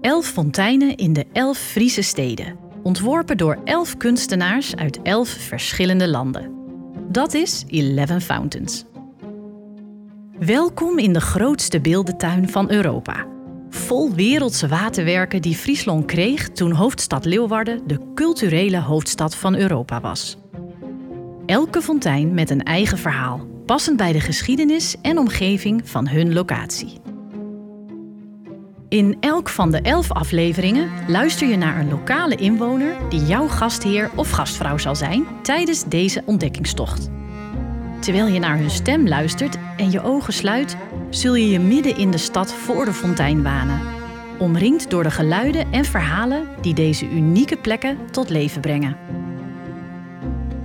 Elf fonteinen in de elf Friese steden. Ontworpen door elf kunstenaars uit elf verschillende landen. Dat is Eleven Fountains. Welkom in de grootste beeldentuin van Europa. Vol wereldse waterwerken die Friesland kreeg toen hoofdstad Leeuwarden de culturele hoofdstad van Europa was. Elke fontein met een eigen verhaal, passend bij de geschiedenis en omgeving van hun locatie. In elk van de elf afleveringen luister je naar een lokale inwoner die jouw gastheer of gastvrouw zal zijn tijdens deze ontdekkingstocht. Terwijl je naar hun stem luistert en je ogen sluit, zul je je midden in de stad voor de fontein banen. Omringd door de geluiden en verhalen die deze unieke plekken tot leven brengen.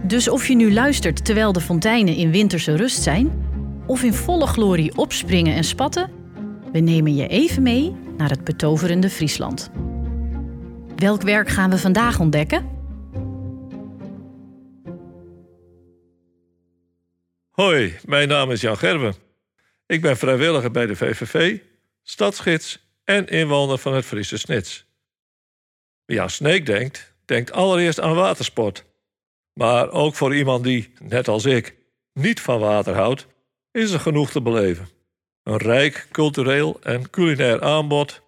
Dus of je nu luistert terwijl de fonteinen in winterse rust zijn, of in volle glorie opspringen en spatten, we nemen je even mee naar het betoverende Friesland. Welk werk gaan we vandaag ontdekken? Hoi, mijn naam is Jan Gerben. Ik ben vrijwilliger bij de VVV, stadsgids en inwoner van het Friese Snits. Wie aan Sneek denkt, denkt allereerst aan watersport. Maar ook voor iemand die, net als ik, niet van water houdt, is er genoeg te beleven. Een rijk cultureel en culinair aanbod,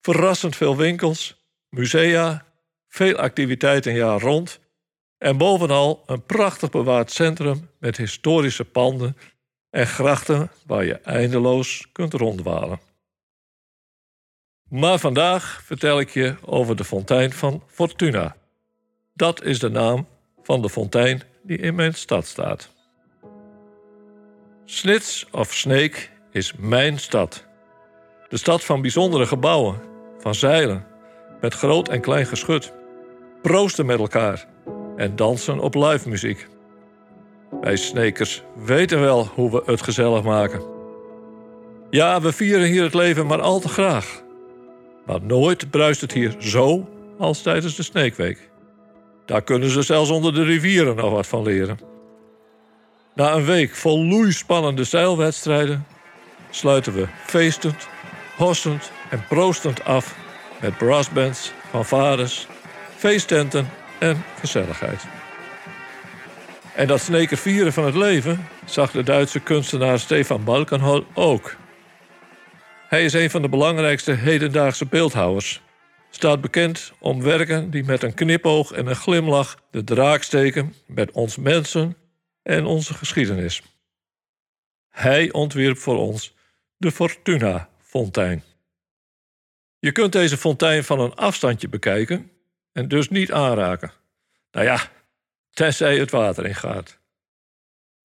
verrassend veel winkels, musea, veel activiteiten jaar rond en bovenal een prachtig bewaard centrum met historische panden en grachten waar je eindeloos kunt rondwalen. Maar vandaag vertel ik je over de fontein van Fortuna. Dat is de naam van de fontein die in mijn stad staat. Snits of Sneek is mijn stad. De stad van bijzondere gebouwen, van zeilen, met groot en klein geschut, proosten met elkaar en dansen op live muziek. Wij Snekers weten wel hoe we het gezellig maken. Ja, we vieren hier het leven maar al te graag. Maar nooit bruist het hier zo als tijdens de Sneekweek. Daar kunnen ze zelfs onder de rivieren nog wat van leren. Na een week vol loeispannende zeilwedstrijden sluiten we feestend, hossend en proostend af met brassbands, fanfares, feesttenten en gezelligheid. En dat sneker vieren van het leven zag de Duitse kunstenaar Stefan Balkenhol ook. Hij is een van de belangrijkste hedendaagse beeldhouwers. Staat bekend om werken die met een knipoog en een glimlach de draak steken met ons mensen en onze geschiedenis. Hij ontwierp voor ons de Fortuna-fontein. Je kunt deze fontein van een afstandje bekijken en dus niet aanraken. Nou ja, tenzij het water ingaat.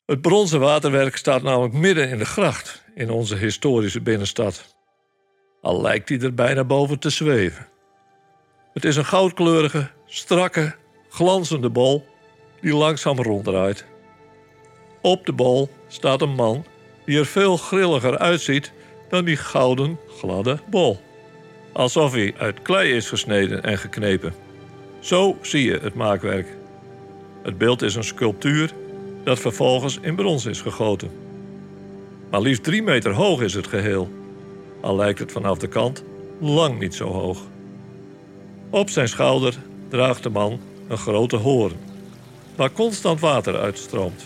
Het bronzen waterwerk staat namelijk midden in de gracht in onze historische binnenstad. Al lijkt hij er bijna boven te zweven. Het is een goudkleurige, strakke, glanzende bol die langzaam ronddraait. Op de bol staat een man die er veel grilliger uitziet dan die gouden, gladde bol. Alsof hij uit klei is gesneden en geknepen. Zo zie je het maakwerk. Het beeld is een sculptuur dat vervolgens in brons is gegoten. Maar liefst drie meter hoog is het geheel, al lijkt het vanaf de kant lang niet zo hoog. Op zijn schouder draagt de man een grote hoorn, waar constant water uitstroomt.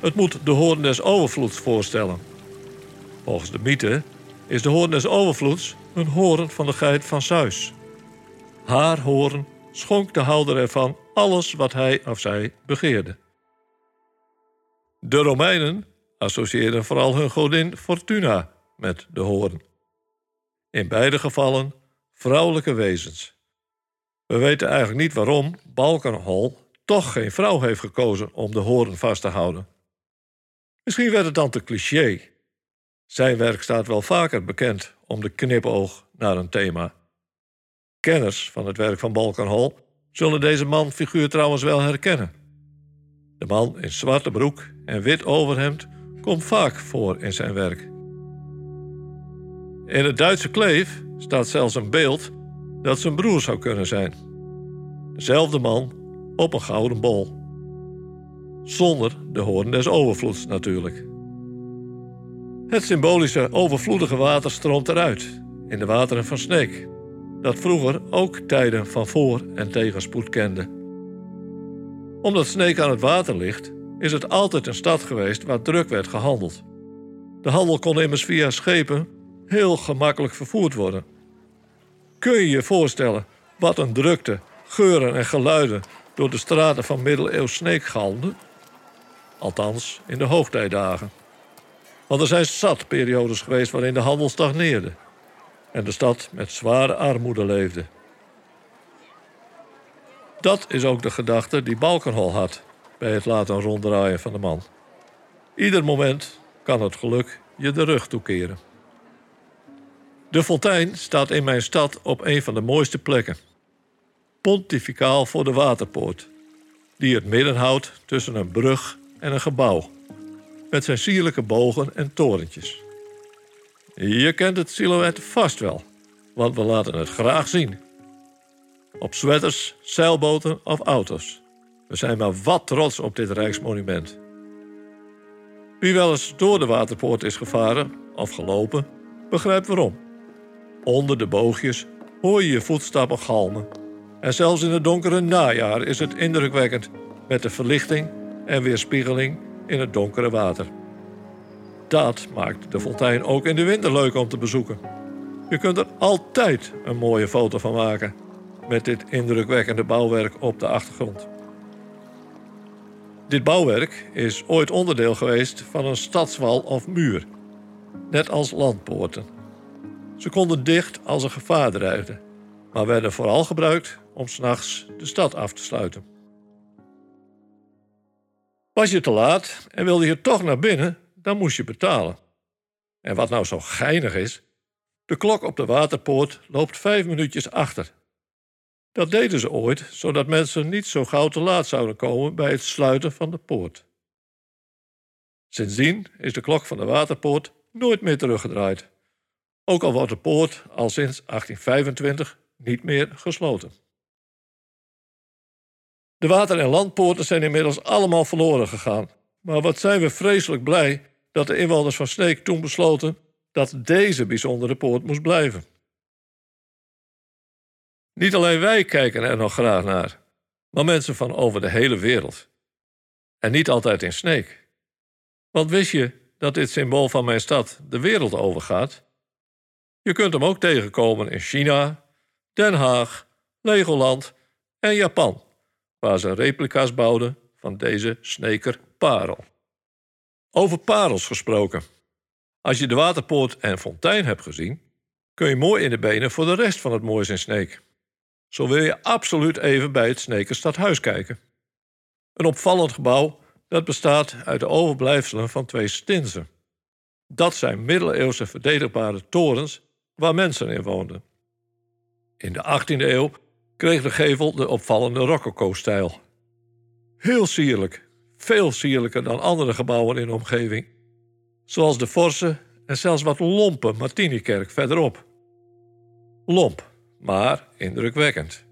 Het moet de hoorn des overvloeds voorstellen. Volgens de mythe is de hoorn des overvloeds een hoorn van de geit van Zeus. Haar hoorn schonk de houder ervan alles wat hij of zij begeerde. De Romeinen associeerden vooral hun godin Fortuna met de hoorn. In beide gevallen vrouwelijke wezens. We weten eigenlijk niet waarom Balkenhol toch geen vrouw heeft gekozen om de hoorn vast te houden. Misschien werd het dan te cliché. Zijn werk staat wel vaker bekend om de knipoog naar een thema. Kenners van het werk van Balkenhol zullen deze man-figuur trouwens wel herkennen. De man in zwarte broek en wit overhemd komt vaak voor in zijn werk. In het Duitse kleef staat zelfs een beeld dat zijn broer zou kunnen zijn. Dezelfde man op een gouden bol. Zonder de hoorn des overvloeds natuurlijk. Het symbolische overvloedige water stroomt eruit in de wateren van Sneek. dat vroeger ook tijden van voor- en tegenspoed kende. Omdat Sneek aan het water ligt, is het altijd een stad geweest waar druk werd gehandeld. De handel kon immers via schepen heel gemakkelijk vervoerd worden. Kun je je voorstellen wat een drukte, geuren en geluiden door de straten van middeleeuws Sneek galmden? Althans, in de hoogtijdagen. Want er zijn zat periodes geweest waarin de handel stagneerde en de stad met zware armoede leefde. Dat is ook de gedachte die Balkenhol had bij het laten ronddraaien van de man. Ieder moment kan het geluk je de rug toekeren. De fontein staat in mijn stad op een van de mooiste plekken. Pontificaal voor de waterpoort, die het midden houdt tussen een brug en een gebouw, met zijn sierlijke bogen en torentjes. Je kent het silhouet vast wel, want we laten het graag zien. Op sweaters, zeilboten of auto's. We zijn maar wat trots op dit rijksmonument. Wie wel eens door de waterpoort is gevaren of gelopen, begrijpt waarom. Onder de boogjes hoor je je voetstappen galmen. En zelfs in het donkere najaar is het indrukwekkend met de verlichting en weerspiegeling in het donkere water. Dat maakt de fontein ook in de winter leuk om te bezoeken. Je kunt er altijd een mooie foto van maken met dit indrukwekkende bouwwerk op de achtergrond. Dit bouwwerk is ooit onderdeel geweest van een stadswal of muur, net als landpoorten. Ze konden dicht als er gevaar dreigde, maar werden vooral gebruikt om s'nachts de stad af te sluiten. Was je te laat en wilde je toch naar binnen, dan moest je betalen. En wat nou zo geinig is, de klok op de waterpoort loopt vijf minuutjes achter. Dat deden ze ooit, zodat mensen niet zo gauw te laat zouden komen bij het sluiten van de poort. Sindsdien is de klok van de waterpoort nooit meer teruggedraaid. Ook al wordt de poort al sinds 1825 niet meer gesloten. De water- en landpoorten zijn inmiddels allemaal verloren gegaan. Maar wat zijn we vreselijk blij dat de inwoners van Sneek toen besloten dat deze bijzondere poort moest blijven. Niet alleen wij kijken er nog graag naar, maar mensen van over de hele wereld. En niet altijd in Sneek. Want wist je dat dit symbool van mijn stad de wereld overgaat? Je kunt hem ook tegenkomen in China, Den Haag, Legoland en Japan, waar ze replica's bouwden van deze sneker parel. Over parels gesproken. Als je de waterpoort en fontein hebt gezien, kun je mooi in de benen voor de rest van het moois in Sneek. Zo wil je absoluut even bij het Snekerstadhuis kijken. Een opvallend gebouw dat bestaat uit de overblijfselen van twee stinsen. Dat zijn middeleeuwse verdedigbare torens waar mensen in woonden. In de 18e eeuw kreeg de gevel de opvallende rococo-stijl. Heel sierlijk, veel sierlijker dan andere gebouwen in de omgeving, zoals de forse en zelfs wat lompe Martinikerk verderop. Lomp, maar indrukwekkend.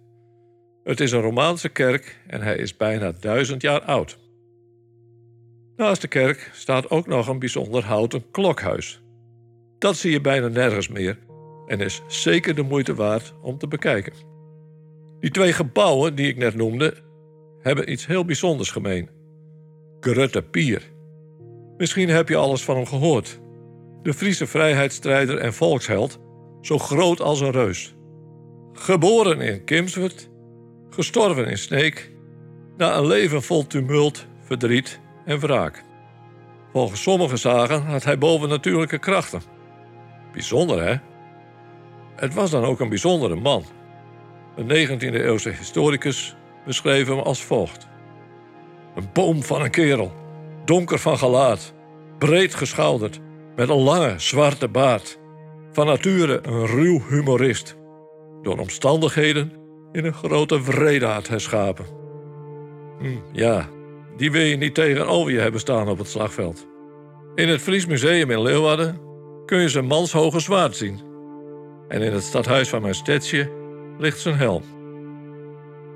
Het is een Romaanse kerk en hij is bijna duizend jaar oud. Naast de kerk staat ook nog een bijzonder houten klokhuis. Dat zie je bijna nergens meer en is zeker de moeite waard om te bekijken. Die twee gebouwen die ik net noemde, hebben iets heel bijzonders gemeen. Grutte Pier. Misschien heb je alles van hem gehoord. De Friese vrijheidsstrijder en volksheld, zo groot als een reus. Geboren in Kimswert, gestorven in Sneek, na een leven vol tumult, verdriet en wraak. Volgens sommige zagen had hij bovennatuurlijke krachten. Bijzonder, hè? Het was dan ook een bijzondere man. Een 19e-eeuwse historicus beschreef hem als volgt. Een boom van een kerel, donker van gelaat, breed geschouderd, met een lange zwarte baard. Van nature een ruw humorist. Door omstandigheden in een grote wreedaard herschapen. Hm, ja, die wil je niet tegenover je hebben staan op het slagveld. In het Fries Museum in Leeuwarden kun je zijn manshoge zwaard zien. En in het stadhuis van mijn stedje ligt zijn helm.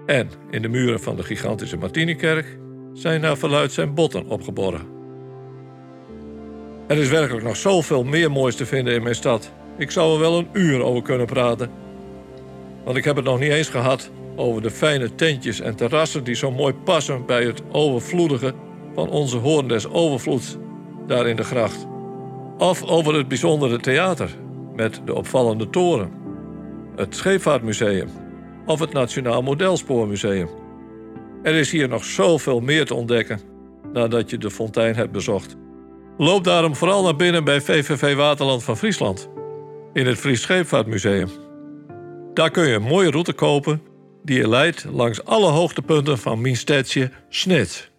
En in de muren van de gigantische Martinikerk zijn naar verluid zijn botten opgeborgen. Er is werkelijk nog zoveel meer moois te vinden in mijn stad. Ik zou er wel een uur over kunnen praten. Want ik heb het nog niet eens gehad over de fijne tentjes en terrassen die zo mooi passen bij het overvloedige van onze hoorn des overvloeds daar in de gracht. Of over het bijzondere theater met de opvallende toren, het Scheepvaartmuseum of het Nationaal Modelspoormuseum. Er is hier nog zoveel meer te ontdekken nadat je de fontein hebt bezocht. Loop daarom vooral naar binnen bij VVV Waterland van Friesland in het Fries Scheepvaartmuseum. Daar kun je een mooie route kopen die je leidt langs alle hoogtepunten van Minstedtje Snit.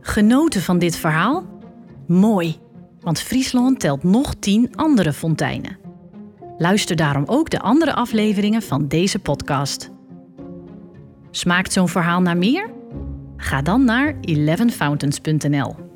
Genoten van dit verhaal? Mooi, want Friesland telt nog tien andere fonteinen. Luister daarom ook de andere afleveringen van deze podcast. Smaakt zo'n verhaal naar meer? Ga dan naar 11fountains.nl.